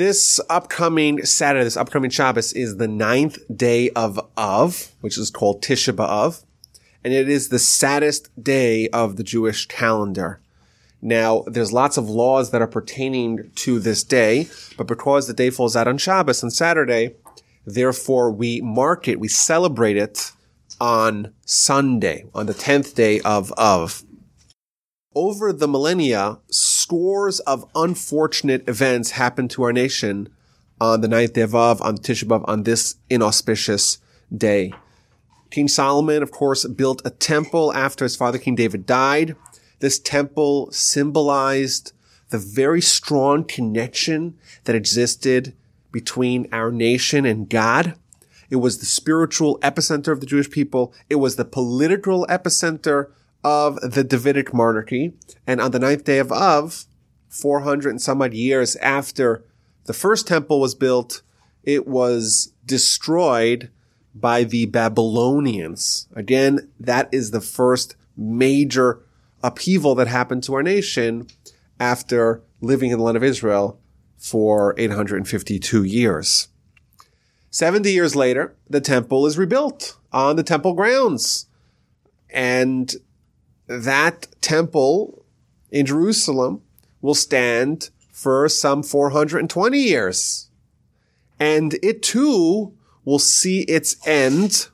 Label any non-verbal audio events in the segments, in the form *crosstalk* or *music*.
This upcoming Saturday, this upcoming Shabbos is the ninth day of Av, which is called Tisha B'Av, and it is the saddest day of the Jewish calendar. Now, there's lots of laws that are pertaining to this day, but because the day falls out on Shabbos on Saturday, therefore we mark it, we celebrate it on Sunday, on the 10th day of Av. Over the millennia, scores of unfortunate events happened to our nation on the ninth day of Av, on Tisha B'Av, on this inauspicious day. King Solomon, of course, built a temple after his father King David died. This temple symbolized the very strong connection that existed between our nation and God. It was the spiritual epicenter of the Jewish people. It was the political epicenter of the Davidic monarchy. And on the ninth day of Av, 400 and some odd years after the first temple was built, it was destroyed by the Babylonians. Again, that is the first major upheaval that happened to our nation after living in the land of Israel for 852 years. 70 years later, the temple is rebuilt on the temple grounds. And that temple in Jerusalem will stand for some 420 years. And it too will see its end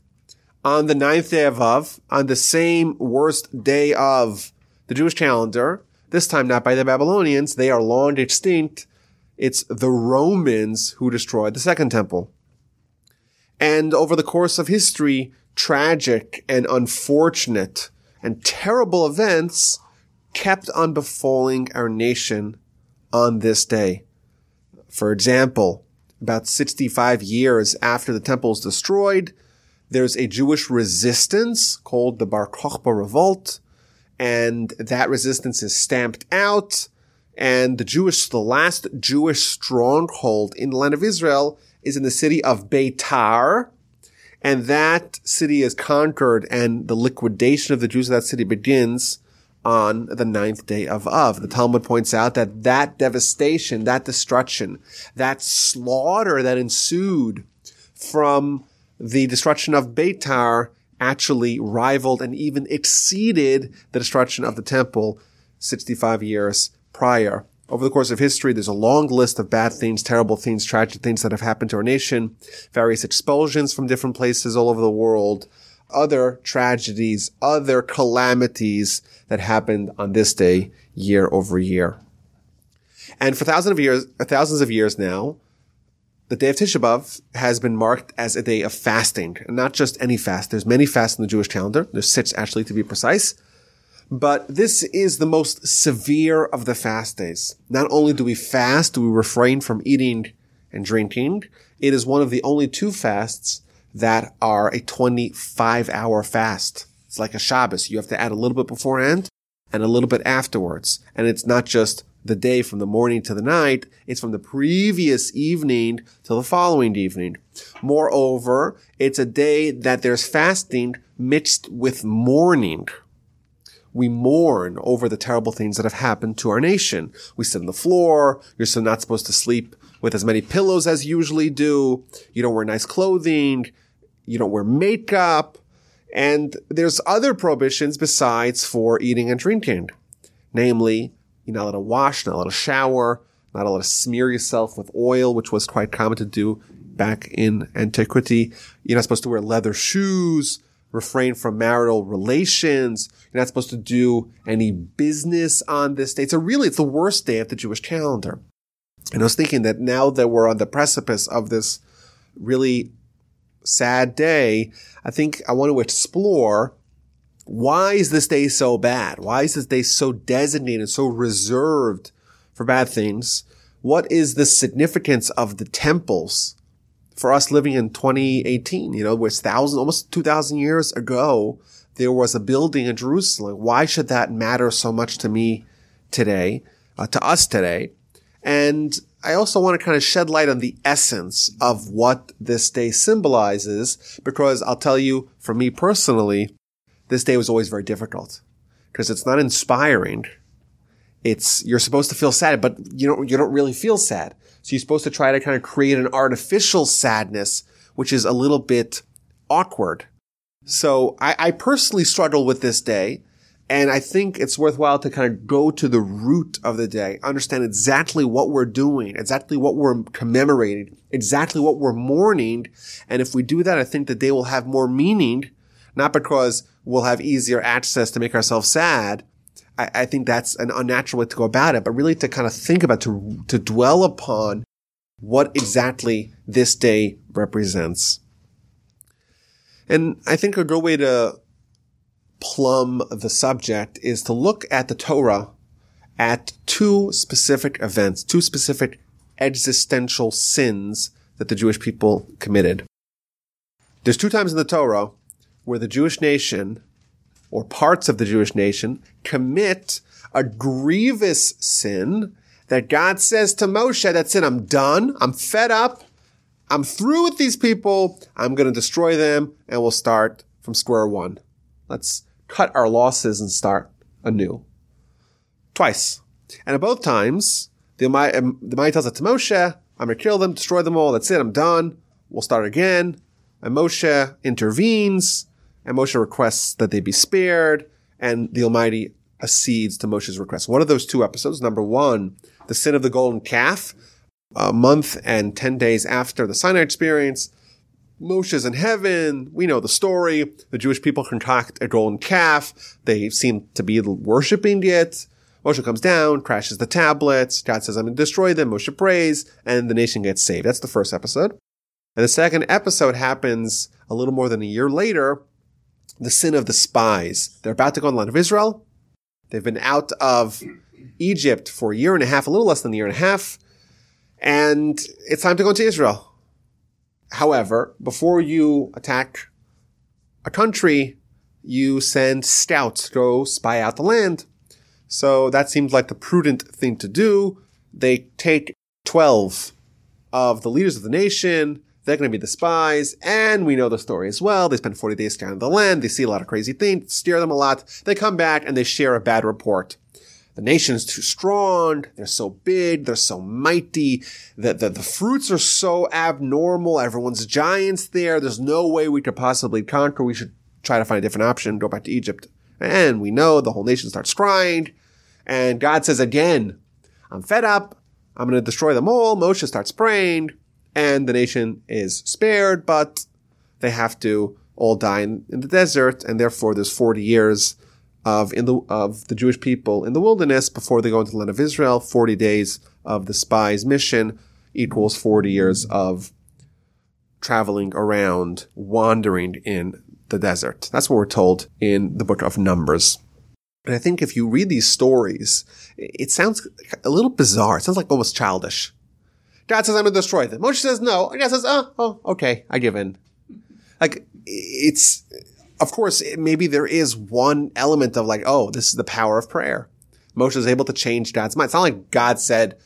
on the ninth day of Av, on the same worst day of the Jewish calendar, this time not by the Babylonians. They are long extinct. It's the Romans who destroyed the second temple. And over the course of history, tragic and unfortunate and terrible events kept on befalling our nation on this day. For example, about 65 years after the temple is destroyed, there's a Jewish resistance called the Bar Kokhba Revolt, and that resistance is stamped out. And the Jewish, the last Jewish stronghold in the land of Israel is in the city of Beitar. And that city is conquered and the liquidation of the Jews of that city begins on the ninth day of Av. The Talmud points out that that devastation, that destruction, that slaughter that ensued from the destruction of Beitar actually rivaled and even exceeded the destruction of the temple 65 years prior. Over the course of history, there's a long list of bad things, terrible things, tragic things that have happened to our nation, various expulsions from different places all over the world, other tragedies, other calamities that happened on this day year over year. And for thousands of years, uh, thousands of years now, the day of Tisha B'Av has been marked as a day of fasting, and not just any fast. There's many fasts in the Jewish calendar. There's six actually to be precise. But this is the most severe of the fast days. Not only do we fast, do we refrain from eating and drinking. It is one of the only two fasts that are a 25 hour fast. It's like a Shabbos. You have to add a little bit beforehand and a little bit afterwards. And it's not just the day from the morning to the night. It's from the previous evening to the following evening. Moreover, it's a day that there's fasting mixed with mourning. We mourn over the terrible things that have happened to our nation. We sit on the floor. You're still not supposed to sleep with as many pillows as you usually do. You don't wear nice clothing. You don't wear makeup. And there's other prohibitions besides for eating and drinking. Namely, you're not allowed to wash, not allowed to shower, not allowed to smear yourself with oil, which was quite common to do back in antiquity. You're not supposed to wear leather shoes, refrain from marital relations. You're not supposed to do any business on this day. So really, it's the worst day of the Jewish calendar. And I was thinking that now that we're on the precipice of this really sad day, I think I want to explore why is this day so bad? Why is this day so designated, so reserved for bad things? What is the significance of the temples for us living in 2018? You know, where it's almost 2000 years ago, there was a building in Jerusalem. Why should that matter so much to me today, uh, to us today? And I also want to kind of shed light on the essence of what this day symbolizes, because I'll tell you, for me personally, this day was always very difficult because it's not inspiring. It's, you're supposed to feel sad, but you don't, you don't really feel sad. So you're supposed to try to kind of create an artificial sadness, which is a little bit awkward. So I, I personally struggle with this day. And I think it's worthwhile to kind of go to the root of the day, understand exactly what we're doing, exactly what we're commemorating, exactly what we're mourning. And if we do that, I think the day will have more meaning, not because we'll have easier access to make ourselves sad. I, I think that's an unnatural way to go about it, but really to kind of think about, to, to dwell upon what exactly this day represents. And I think a good way to plumb the subject is to look at the Torah at two specific events, two specific existential sins that the Jewish people committed. There's two times in the Torah where the Jewish nation or parts of the Jewish nation commit a grievous sin that God says to Moshe, that's it, I'm done, I'm fed up, I'm through with these people, I'm going to destroy them, and we'll start from square one. Let's cut our losses and start anew. Twice. And at both times, the Almighty um, tells it to Moshe, I'm going to kill them, destroy them all, that's it, I'm done, we'll start again. And Moshe intervenes, and Moshe requests that they be spared, and the Almighty accedes to Moshe's request. One of those two episodes? Number one, the sin of the golden calf, a month and 10 days after the Sinai experience. Moshe's in heaven. We know the story. The Jewish people concoct a golden calf. They seem to be worshiping it. Moshe comes down, crashes the tablets. God says, I'm going to destroy them. Moshe prays, and the nation gets saved. That's the first episode. And the second episode happens a little more than a year later. The sin of the spies. They're about to go in the land of Israel. They've been out of Egypt for a year and a half, a little less than a year and a half. And it's time to go into Israel. However, before you attack a country, you send scouts to go spy out the land. So that seems like the prudent thing to do. They take 12 of the leaders of the nation. They're going to be the spies. And we know the story as well. They spend 40 days scanning the land. They see a lot of crazy things, steer them a lot. They come back and they share a bad report. The nation's too strong. They're so big. They're so mighty. The, the, the fruits are so abnormal. Everyone's giants there. There's no way we could possibly conquer. We should try to find a different option, go back to Egypt. And we know the whole nation starts crying. And God says again, I'm fed up. I'm going to destroy them all. Moshe starts praying and the nation is spared, but they have to all die in, in the desert. And therefore there's 40 years of in the of the Jewish people in the wilderness before they go into the land of Israel. Forty days of the spies' mission equals forty years of traveling around, wandering in the desert. That's what we're told in the book of Numbers. And I think if you read these stories, it sounds a little bizarre. It sounds like almost childish. God says, I'm going to destroy them. Moshe says no. And God says, oh, oh, okay, I give in. Like, it's, of course, maybe there is one element of like, oh, this is the power of prayer. Moshe is able to change God's mind. It's not like God said,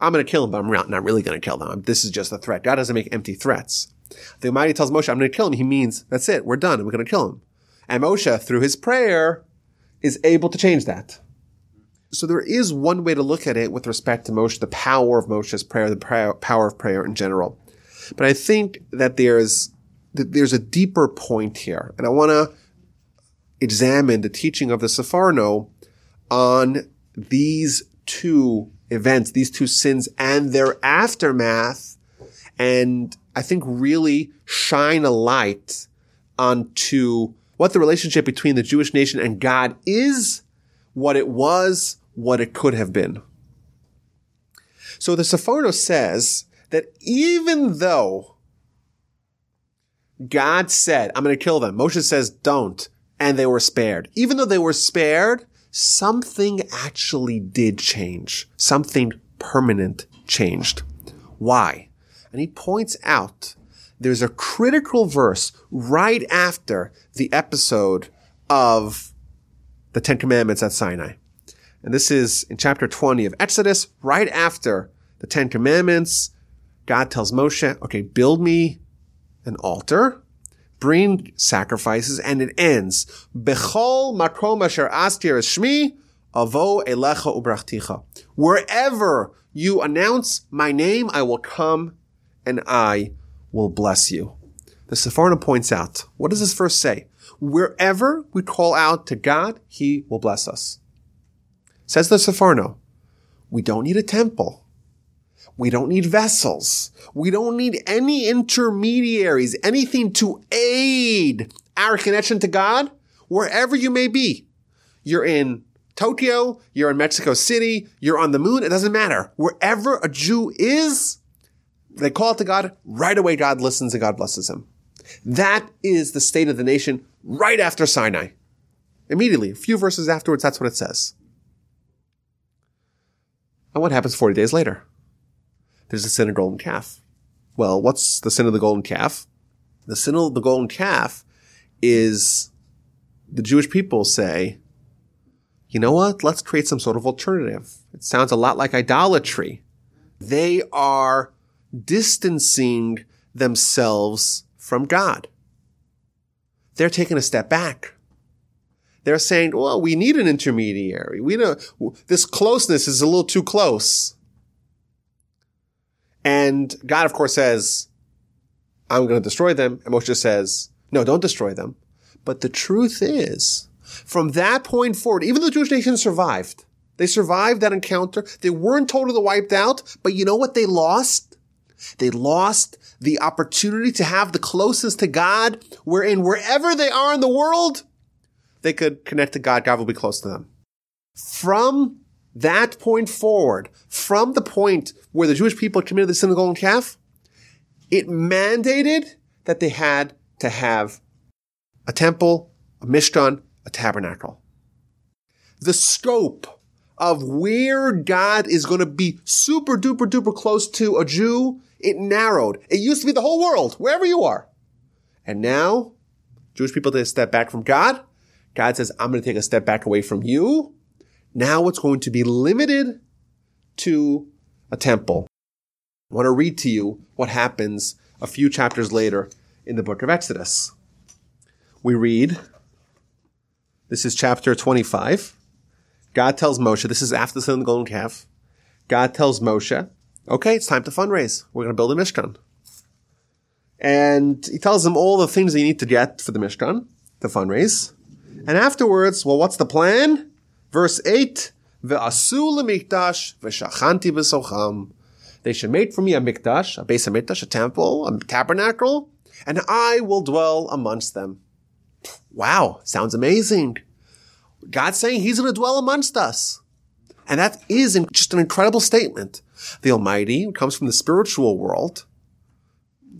I'm going to kill him, but I'm not really going to kill them. This is just a threat. God doesn't make empty threats. The Almighty tells Moshe, I'm going to kill him. He means, that's it. We're done. We're going to kill him. And Moshe, through his prayer, is able to change that. So there is one way to look at it with respect to Moshe, the power of Moshe's prayer, the power of prayer in general. But I think that there's there's a deeper point here, and I want to examine the teaching of the Sforno on these two events, these two sins and their aftermath, and I think really shine a light onto what the relationship between the Jewish nation and God is, what it was, what it could have been. So the Sforno says that even though God said, I'm going to kill them. Moshe says, don't. And they were spared. Even though they were spared, something actually did change. Something permanent changed. Why? And he points out there's a critical verse right after the episode of the Ten Commandments at Sinai. And this is in chapter 20 of Exodus, right after the Ten Commandments. God tells Moshe, okay, build me an altar, bring sacrifices, and it ends. Bechol makom asher astir shmi, Avo elecha ubrachticha. Wherever you announce my name, I will come and I will bless you. The Sforno points out, what does this verse say? Wherever we call out to God, He will bless us. Says the Sforno, we don't need a temple. We don't need vessels. We don't need any intermediaries, anything to aid our connection to God, wherever you may be. You're in Tokyo, you're in Mexico City, you're on the moon, it doesn't matter. Wherever a Jew is, they call it to God, right away God listens and God blesses him. That is the state of the nation right after Sinai. Immediately, a few verses afterwards, that's what it says. And what happens 40 days later? There's the sin of the golden calf. Well, what's the sin of the golden calf? The sin of the golden calf is the Jewish people say, you know what? Let's create some sort of alternative. It sounds a lot like idolatry. They are distancing themselves from God. They're taking a step back. They're saying, well, we need an intermediary. We know this closeness is a little too close. And God, of course, says, I'm going to destroy them. And Moshe says, no, don't destroy them. But the truth is, from that point forward, even the Jewish nation survived, they survived that encounter. They weren't totally wiped out, but you know what they lost? They lost the opportunity to have the closest to God, wherein wherever they are in the world, they could connect to God. God will be close to them. From that point forward, from the point where the Jewish people committed the sin of the golden calf, it mandated that they had to have a temple, a mishkan, a tabernacle. The scope of where God is going to be super duper duper close to a Jew, it narrowed. It used to be the whole world, wherever you are. And now, Jewish people take a step back from God. God says, I'm going to take a step back away from you. Now it's going to be limited to a temple. I want to read to you what happens a few chapters later in the book of Exodus. We read, this is chapter 25. God tells Moshe, this is after the sin of the golden calf. God tells Moshe, okay, it's time to fundraise. We're going to build a Mishkan. And he tells him all the things you need to get for the Mishkan, to fundraise. And afterwards, well, what's the plan? Verse 8, Ve'asu lemikdash v'shachanti v'socham. They should make for me a mikdash, a base mikdash, a temple, a tabernacle, and I will dwell amongst them. Wow, sounds amazing. God's saying he's going to dwell amongst us. And that is just an incredible statement. The Almighty, who comes from the spiritual world,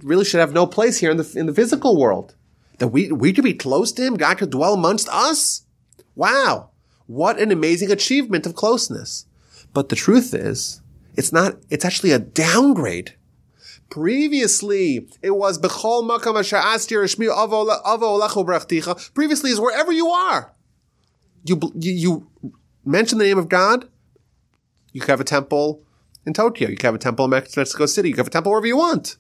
really should have no place here in the, in the physical world. That we, we could be close to him. God could dwell amongst us. Wow. What an amazing achievement of closeness. But the truth is, it's not, it's actually a downgrade Previously, it was Bechol Makom Avo Previously is wherever you are. You, you, you mention the name of God. You can have a temple in Tokyo. You can have a temple in Mexico City. You can have a temple wherever you want.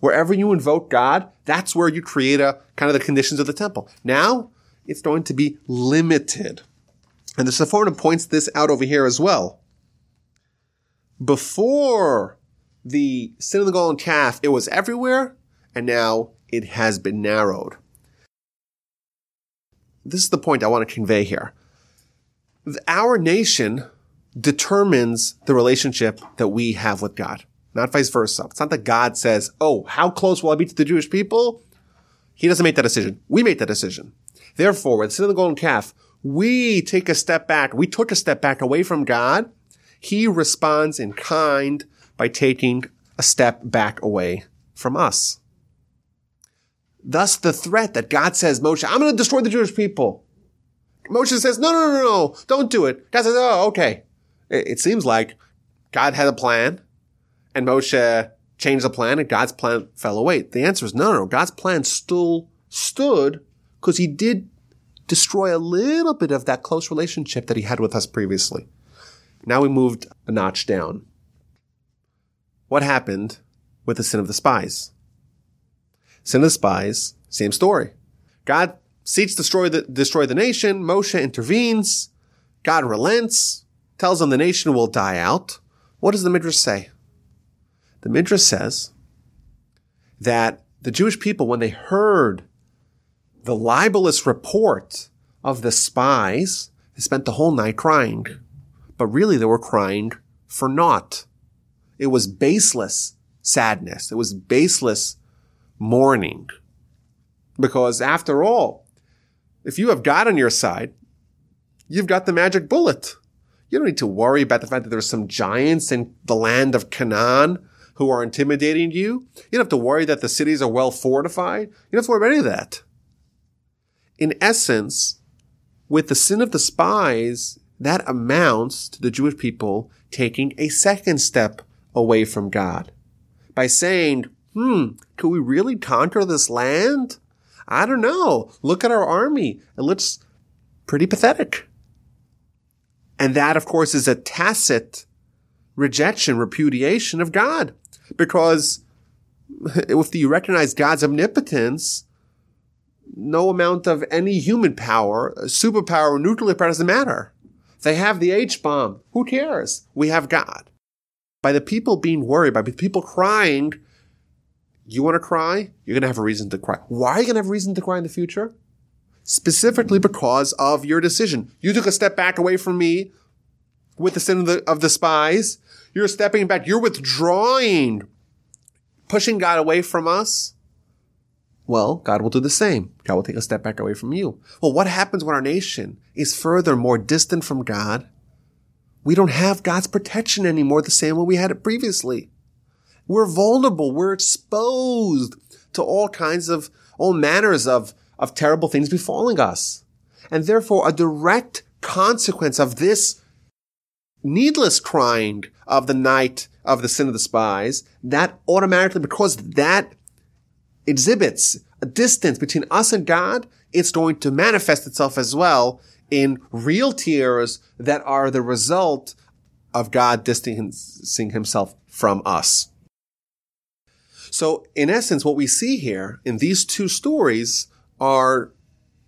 Wherever you invoke God, that's where you create a kind of the conditions of the temple. Now, it's going to be limited. And the Sforno points this out over here as well. Before the sin of the golden calf, it was everywhere, and now it has been narrowed. This is the point I want to convey here. Our nation determines the relationship that we have with God, not vice versa. It's not that God says, Oh, how close will I be to the Jewish people? He doesn't make that decision. We make that decision. Therefore, with the sin of the golden calf, we take a step back. We took a step back away from God. He responds in kind by taking a step back away from us. Thus, the threat that God says, Moshe, I'm going to destroy the Jewish people. Moshe says, no, no, no, no, don't do it. God says, oh, okay. It, it seems like God had a plan and Moshe changed the plan and God's plan fell away. The answer is no, no, no. God's plan still stood because he did destroy a little bit of that close relationship that he had with us previously. Now we moved a notch down what happened with the sin of the spies. Sin of the spies, same story. God seeks to destroy the, destroy the nation. Moshe intervenes. God relents, tells them the nation will die out. What does the Midrash say? The Midrash says that the Jewish people, when they heard the libelous report of the spies, they spent the whole night crying. But really they were crying for naught. It was baseless sadness. It was baseless mourning. Because after all, if you have God on your side, you've got the magic bullet. You don't need to worry about the fact that there's some giants in the land of Canaan who are intimidating you. You don't have to worry that the cities are well fortified. You don't have to worry about any of that. In essence, with the sin of the spies, that amounts to the Jewish people taking a second step away from God by saying, hmm, could we really conquer this land? I don't know. Look at our army. It looks pretty pathetic. And that, of course, is a tacit rejection, repudiation of God. Because if you recognize God's omnipotence, no amount of any human power, superpower, or nuclear power doesn't matter. They have the H bomb. Who cares? We have God. By the people being worried, by the people crying, you want to cry? You're going to have a reason to cry. Why are you going to have a reason to cry in the future? Specifically because of your decision. You took a step back away from me with the sin of the, of the spies. You're stepping back. You're withdrawing, pushing God away from us. Well, God will do the same. God will take a step back away from you. Well, what happens when our nation is further more distant from God? We don't have God's protection anymore the same way we had it previously. We're vulnerable. We're exposed to all kinds of, all manners of, of terrible things befalling us. And therefore, a direct consequence of this needless crying of the night of the sin of the spies, that automatically, because that exhibits a distance between us and God, it's going to manifest itself as well in real tears that are the result of God distancing himself from us. So in essence, what we see here in these two stories are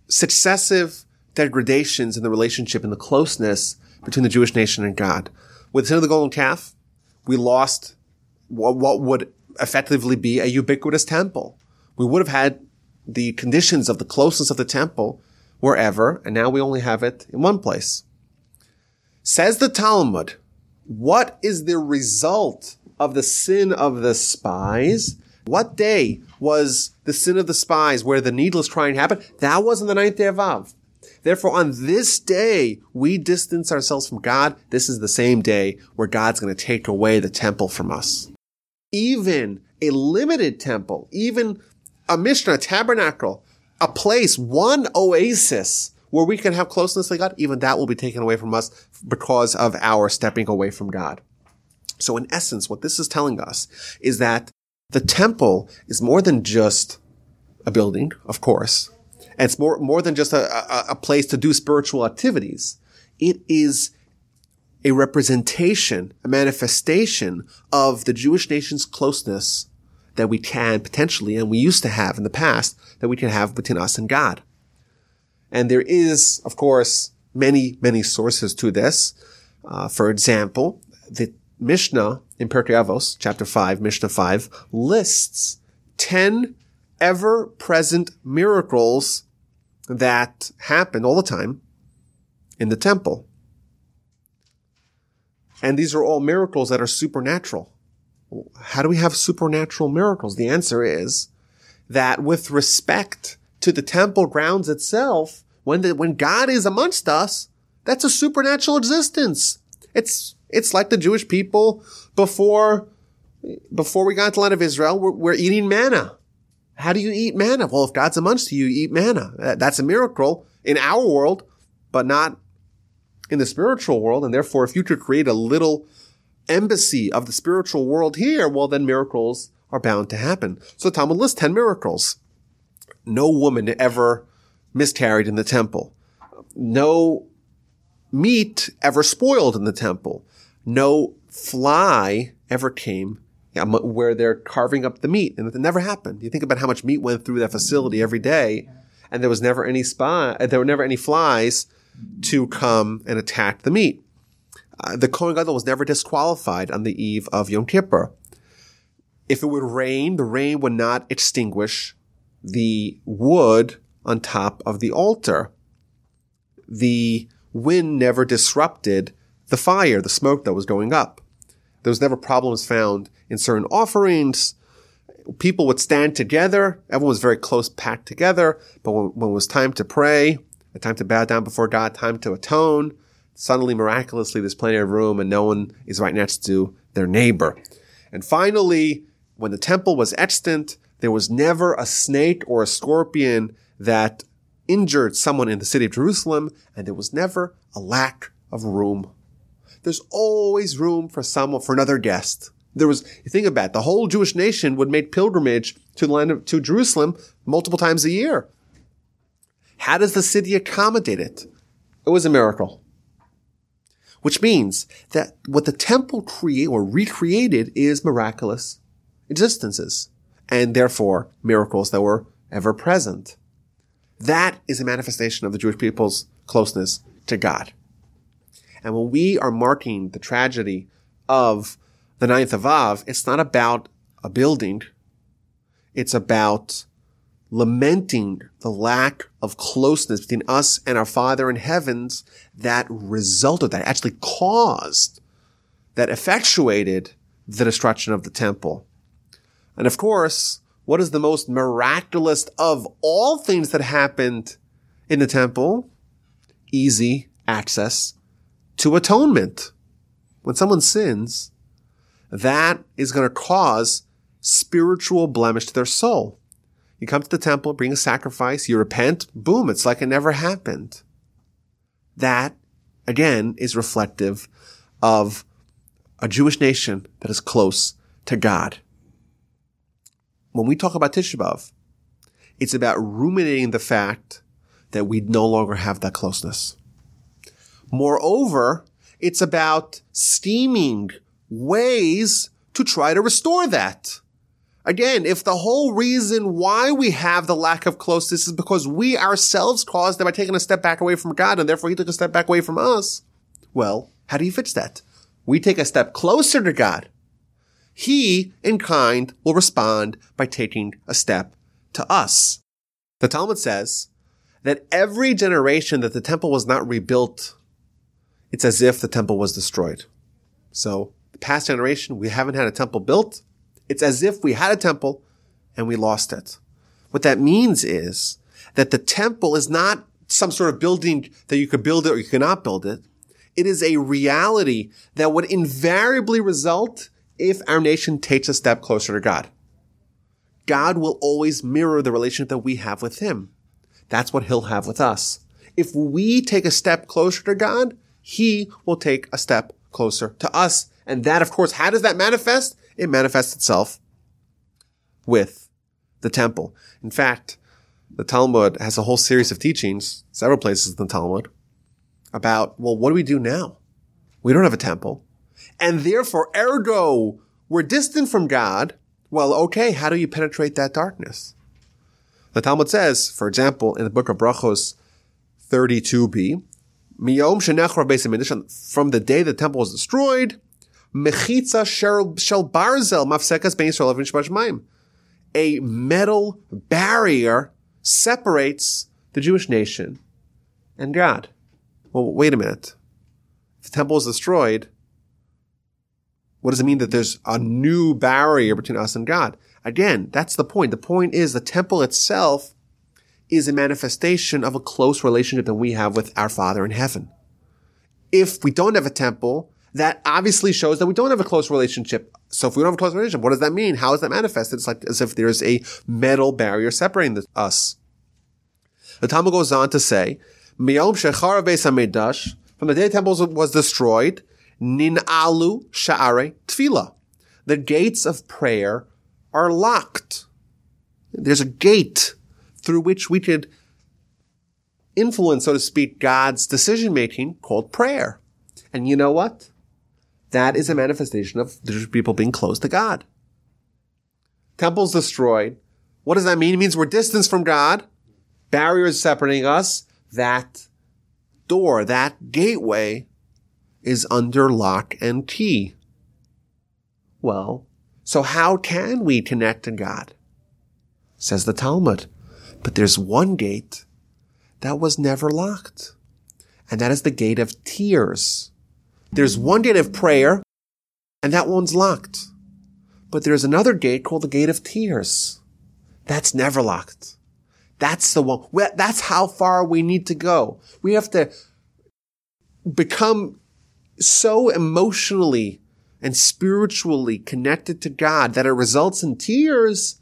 successive degradations in the relationship and the closeness between the Jewish nation and God. With the sin of the golden calf, we lost what, what would effectively be a ubiquitous temple we would have had the conditions of the closeness of the temple wherever, and now we only have it in one place. Says the Talmud, what is the result of the sin of the spies? What day was the sin of the spies where the needless crying happened? That was on the ninth day of Av. Therefore, on this day, we distance ourselves from God. This is the same day where God's going to take away the temple from us. Even a limited temple, even a Mishkan, a tabernacle, a place, one oasis where we can have closeness to God, even that will be taken away from us because of our stepping away from God. So in essence, what this is telling us is that the temple is more than just a building, of course. And it's more, more than just a, a, a place to do spiritual activities. It is a representation, a manifestation of the Jewish nation's closeness that we can potentially, and we used to have in the past, that we can have between us and God. And there is, of course, many, many sources to this. Uh, for example, the Mishnah in Pirkei Avos, chapter 5, Mishnah 5, lists 10 ever-present miracles that happen all the time in the temple. And these are all miracles that are supernatural how do we have supernatural miracles? The answer is that with respect to the temple grounds itself, when the, when God is amongst us, that's a supernatural existence. It's, it's like the Jewish people before, before we got into the land of Israel, we're, we're eating manna. How do you eat manna? Well, if God's amongst you, you eat manna. That's a miracle in our world, but not in the spiritual world. And therefore, if you could create a little embassy of the spiritual world here, well, then miracles are bound to happen. So Talmud lists 10 miracles. No woman ever miscarried in the temple. No meat ever spoiled in the temple. No fly ever came where they're carving up the meat. And it never happened. You think about how much meat went through that facility every day and there was never any spy, there were never any flies to come and attack the meat. Uh, the Kohen Gadol was never disqualified on the eve of Yom Kippur. If it would rain, the rain would not extinguish the wood on top of the altar. The wind never disrupted the fire, the smoke that was going up. There was never problems found in certain offerings. People would stand together. Everyone was very close packed together. But when, when it was time to pray, a time to bow down before God, time to atone, suddenly miraculously there's plenty of room and no one is right next to their neighbor. And finally, when the temple was extant, there was never a snake or a scorpion that injured someone in the city of Jerusalem, and there was never a lack of room. There's always room for someone, for another guest. There was, think about it, the whole Jewish nation would make pilgrimage to the land of, to Jerusalem multiple times a year. How does the city accommodate it? It was a miracle. Which means that what the temple create or recreated is miraculous existences and therefore miracles that were ever present. That is a manifestation of the Jewish people's closeness to God. And when we are marking the tragedy of the ninth of Av, it's not about a building. It's about lamenting the lack of closeness between us and our Father in heavens that resulted, that actually caused, that effectuated the destruction of the temple. And of course, what is the most miraculous of all things that happened in the temple? Easy access to atonement. When someone sins, that is going to cause spiritual blemish to their soul. You come to the temple, bring a sacrifice, you repent, boom, it's like it never happened. That, again, is reflective of a Jewish nation that is close to God. When we talk about Tisha B'Av, it's about ruminating the fact that we no longer have that closeness. Moreover, it's about steaming ways to try to restore that. Again, if the whole reason why we have the lack of closeness is because we ourselves caused it by taking a step back away from God and therefore he took a step back away from us, well, how do you fix that? We take a step closer to God. He, in kind, will respond by taking a step to us. The Talmud says that every generation that the temple was not rebuilt, it's as if the temple was destroyed. So the past generation, we haven't had a temple built. It's as if we had a temple and we lost it. What that means is that the temple is not some sort of building that you could build it or you cannot build it. It is a reality that would invariably result if our nation takes a step closer to God. God will always mirror the relationship that we have with Him. That's what He'll have with us. If we take a step closer to God, He will take a step closer to us. And that, of course, how does that manifest? it manifests itself with the temple. In fact, the Talmud has a whole series of teachings, several places in the Talmud, about, well, what do we do now? We don't have a temple. And therefore, ergo, we're distant from God. Well, okay, how do you penetrate that darkness? The Talmud says, for example, in the book of Brachos 32b, from the day the temple was destroyed, Mechitza shel barzel mafsekas Yisrael v'nishbash A metal barrier separates the Jewish nation and God. Well, wait a minute. If the temple is destroyed, what does it mean that there's a new barrier between us and God? Again, that's the point. The point is the temple itself is a manifestation of a close relationship that we have with our Father in heaven. If we don't have a temple, that obviously shows that we don't have a close relationship. So if we don't have a close relationship, what does that mean? How is that manifested? It's like as if there's a metal barrier separating the, us. The Talmud goes on to say, from the day the temple was destroyed, nin alu sha'are tefillah. The gates of prayer are locked. There's a gate through which we could influence, so to speak, God's decision making called prayer. And you know what? That is a manifestation of Jewish people being close to God. Temples destroyed. What does that mean? It means we're distanced from God. Barriers separating us that door, that gateway is under lock and key. Well, so how can we connect to God? Says the Talmud. But there's one gate that was never locked. And that is the gate of tears. There's one gate of prayer and that one's locked. But there's another gate called the gate of tears. That's never locked. That's the one. That's how far we need to go. We have to become so emotionally and spiritually connected to God that it results in tears.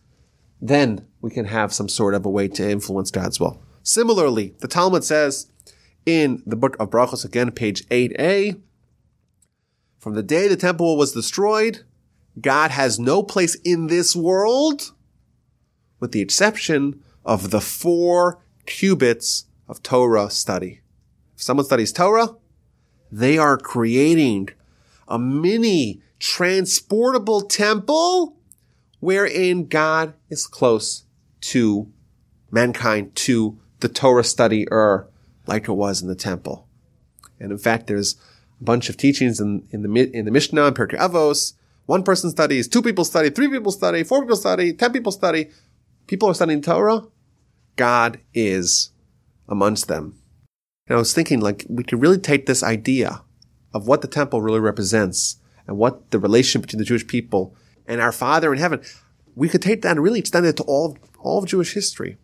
Then we can have some sort of a way to influence God's will. Similarly, the Talmud says in the book of Brachos, again, page 8a, from the day the temple was destroyed, God has no place in this world, with the exception of the four cubits of Torah study. If someone studies Torah, they are creating a mini transportable temple wherein God is close to mankind, to the Torah studier, like it was in the temple. And in fact, there's a bunch of teachings in, in the in the Mishnah and Pirkei Avos. One person studies, two people study, three people study, four people study, ten people study. People are studying Torah. God is amongst them. And I was thinking, like, we could really take this idea of what the temple really represents and what the relation between the Jewish people and our Father in heaven. We could take that and really extend it to all, all of Jewish history.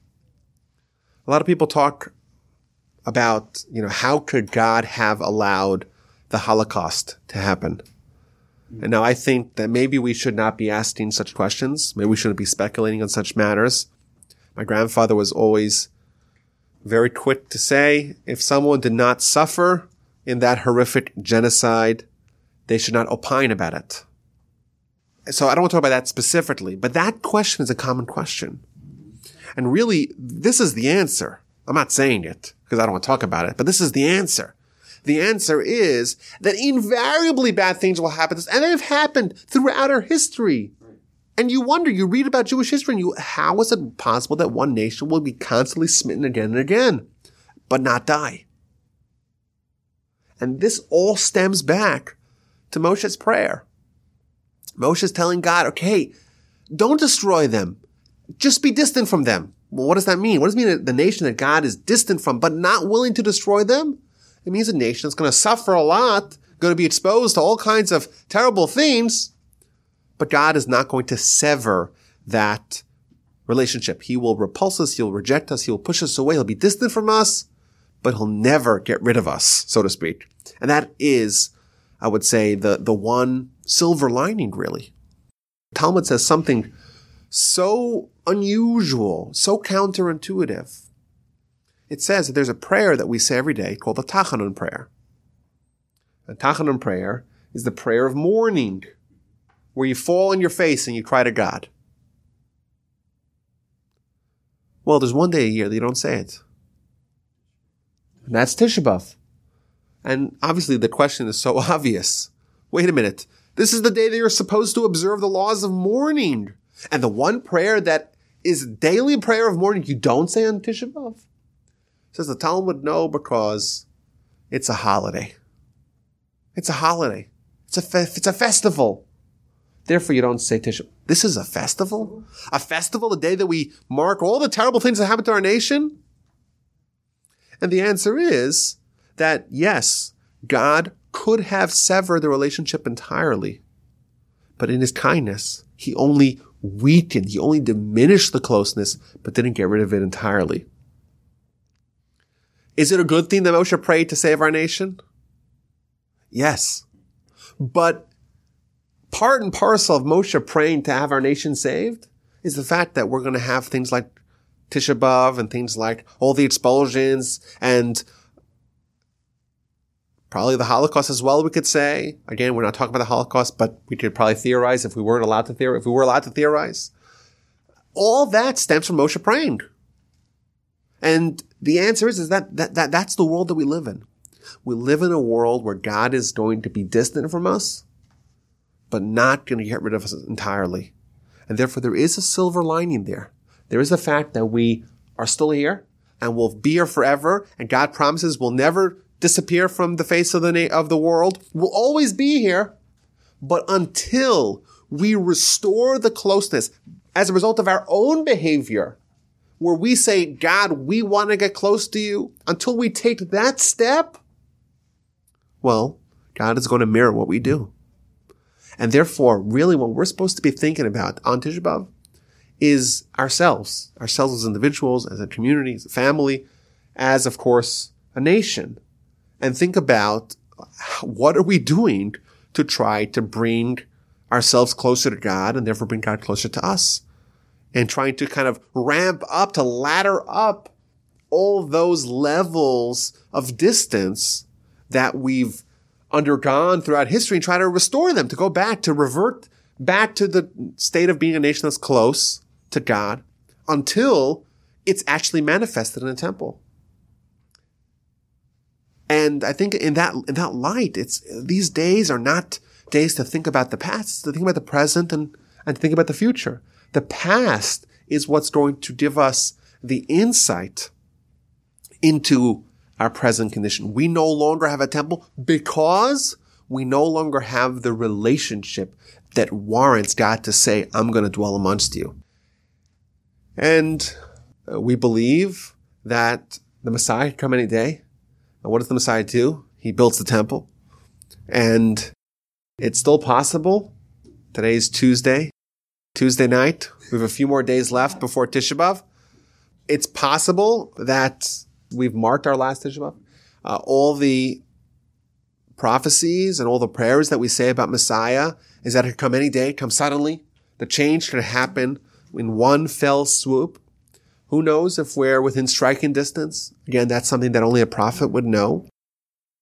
A lot of people talk about, you know, how could God have allowed the Holocaust to happen? And now I think that maybe we should not be asking such questions. Maybe we shouldn't be speculating on such matters. My grandfather was always very quick to say if someone did not suffer in that horrific genocide, they should not opine about it. So I don't want to talk about that specifically, but that question is a common question. And really, this is the answer. I'm not saying it because I don't want to talk about it, but this is the answer. The answer is that invariably bad things will happen, and they've happened throughout our history. And you wonder, you read about Jewish history and you, how is it possible that one nation will be constantly smitten again and again, but not die? And this all stems back to Moshe's prayer. Moshe's telling God, okay, don't destroy them. Just be distant from them. Well, what does that mean? What does it mean the nation that God is distant from, but not willing to destroy them? It means a nation that's going to suffer a lot, going to be exposed to all kinds of terrible things, but God is not going to sever that relationship. He will repulse us. He'll reject us. He'll push us away. He'll be distant from us, but he'll never get rid of us, so to speak. And that is, I would say, the, the one silver lining, really. Talmud says something so unusual, so counterintuitive. It says that there's a prayer that we say every day called the Tachanun prayer. The Tachanun prayer is the prayer of mourning, where you fall on your face and you cry to God. Well, there's one day a year that you don't say it. And that's Tisha B'Av. And obviously the question is so *laughs* obvious. Wait a minute. This is the day that you're supposed to observe the laws of mourning. And the one prayer that is daily prayer of mourning you don't say on Tisha B'Av. Says the Talmud, no, because it's a holiday. It's a holiday. It's a, fe- it's a festival. Therefore, you don't say Tisha. This is a festival? A festival, the day that we mark all the terrible things that happened to our nation? And the answer is that yes, God could have severed the relationship entirely. But in his kindness, he only weakened, he only diminished the closeness, but didn't get rid of it entirely. Is it a good thing that Moshe prayed to save our nation? Yes. But part and parcel of Moshe praying to have our nation saved is the fact that we're going to have things like Tisha B'Av and things like all the expulsions and probably the Holocaust as well, we could say. Again, we're not talking about the Holocaust, but we could probably theorize if we weren't allowed to theorize, if we were allowed to theorize. All that stems from Moshe praying. And the answer is, is that, that, that that's the world that we live in. We live in a world where God is going to be distant from us, but not going to get rid of us entirely. And therefore there is a silver lining there. There is the fact that we are still here and will be here forever. And God promises we'll never disappear from the face of the na- of the world. Will always be here, but until we restore the closeness as a result of our own behavior, where we say, God, we want to get close to you, until we take that step, well, God is going to mirror what we do. And therefore, really what we're supposed to be thinking about on Tisha B'Av is ourselves, ourselves as individuals, as a community, as a family, as of course a nation. And think about what are we doing to try to bring ourselves closer to God and therefore bring God closer to us. And trying to kind of ramp up to ladder up all those levels of distance that we've undergone throughout history and try to restore them, to go back, to revert back to the state of being a nation that's close to God until it's actually manifested in a temple. And I think in that, in that light, it's, these days are not days to think about the past, to think about the present and, and to think about the future. The past is what's going to give us the insight into our present condition. We no longer have a temple because we no longer have the relationship that warrants God to say, I'm going to dwell amongst you. And uh, we believe that the Messiah come any day. What does the Messiah do? He builds the temple. And it's still possible. Today's Tuesday, Tuesday night. We have a few more days left before Tisha B'Av. It's possible that we've marked our last Tisha B'Av. Uh, all the prophecies and all the prayers that we say about Messiah is that it could come any day, come suddenly. The change could happen in one fell swoop. Who knows if we're within striking distance? Again, that's something that only a prophet would know.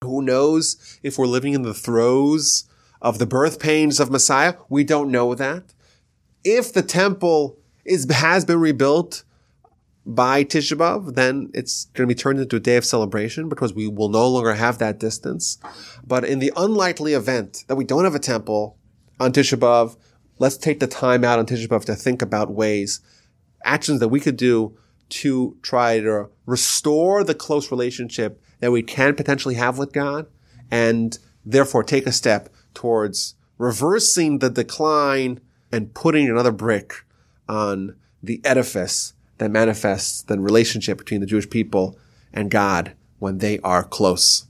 Who knows if we're living in the throes of the birth pains of Messiah? We don't know that. If the temple is, has been rebuilt by Tisha B'Av, then it's going to be turned into a day of celebration because we will no longer have that distance. But in the unlikely event that we don't have a temple on Tisha B'Av, let's take the time out on Tisha B'Av to think about ways, actions that we could do to try to restore the close relationship that we can potentially have with God and therefore take a step towards reversing the decline and putting another brick on the edifice that manifests the relationship between the Jewish people and God when they are close.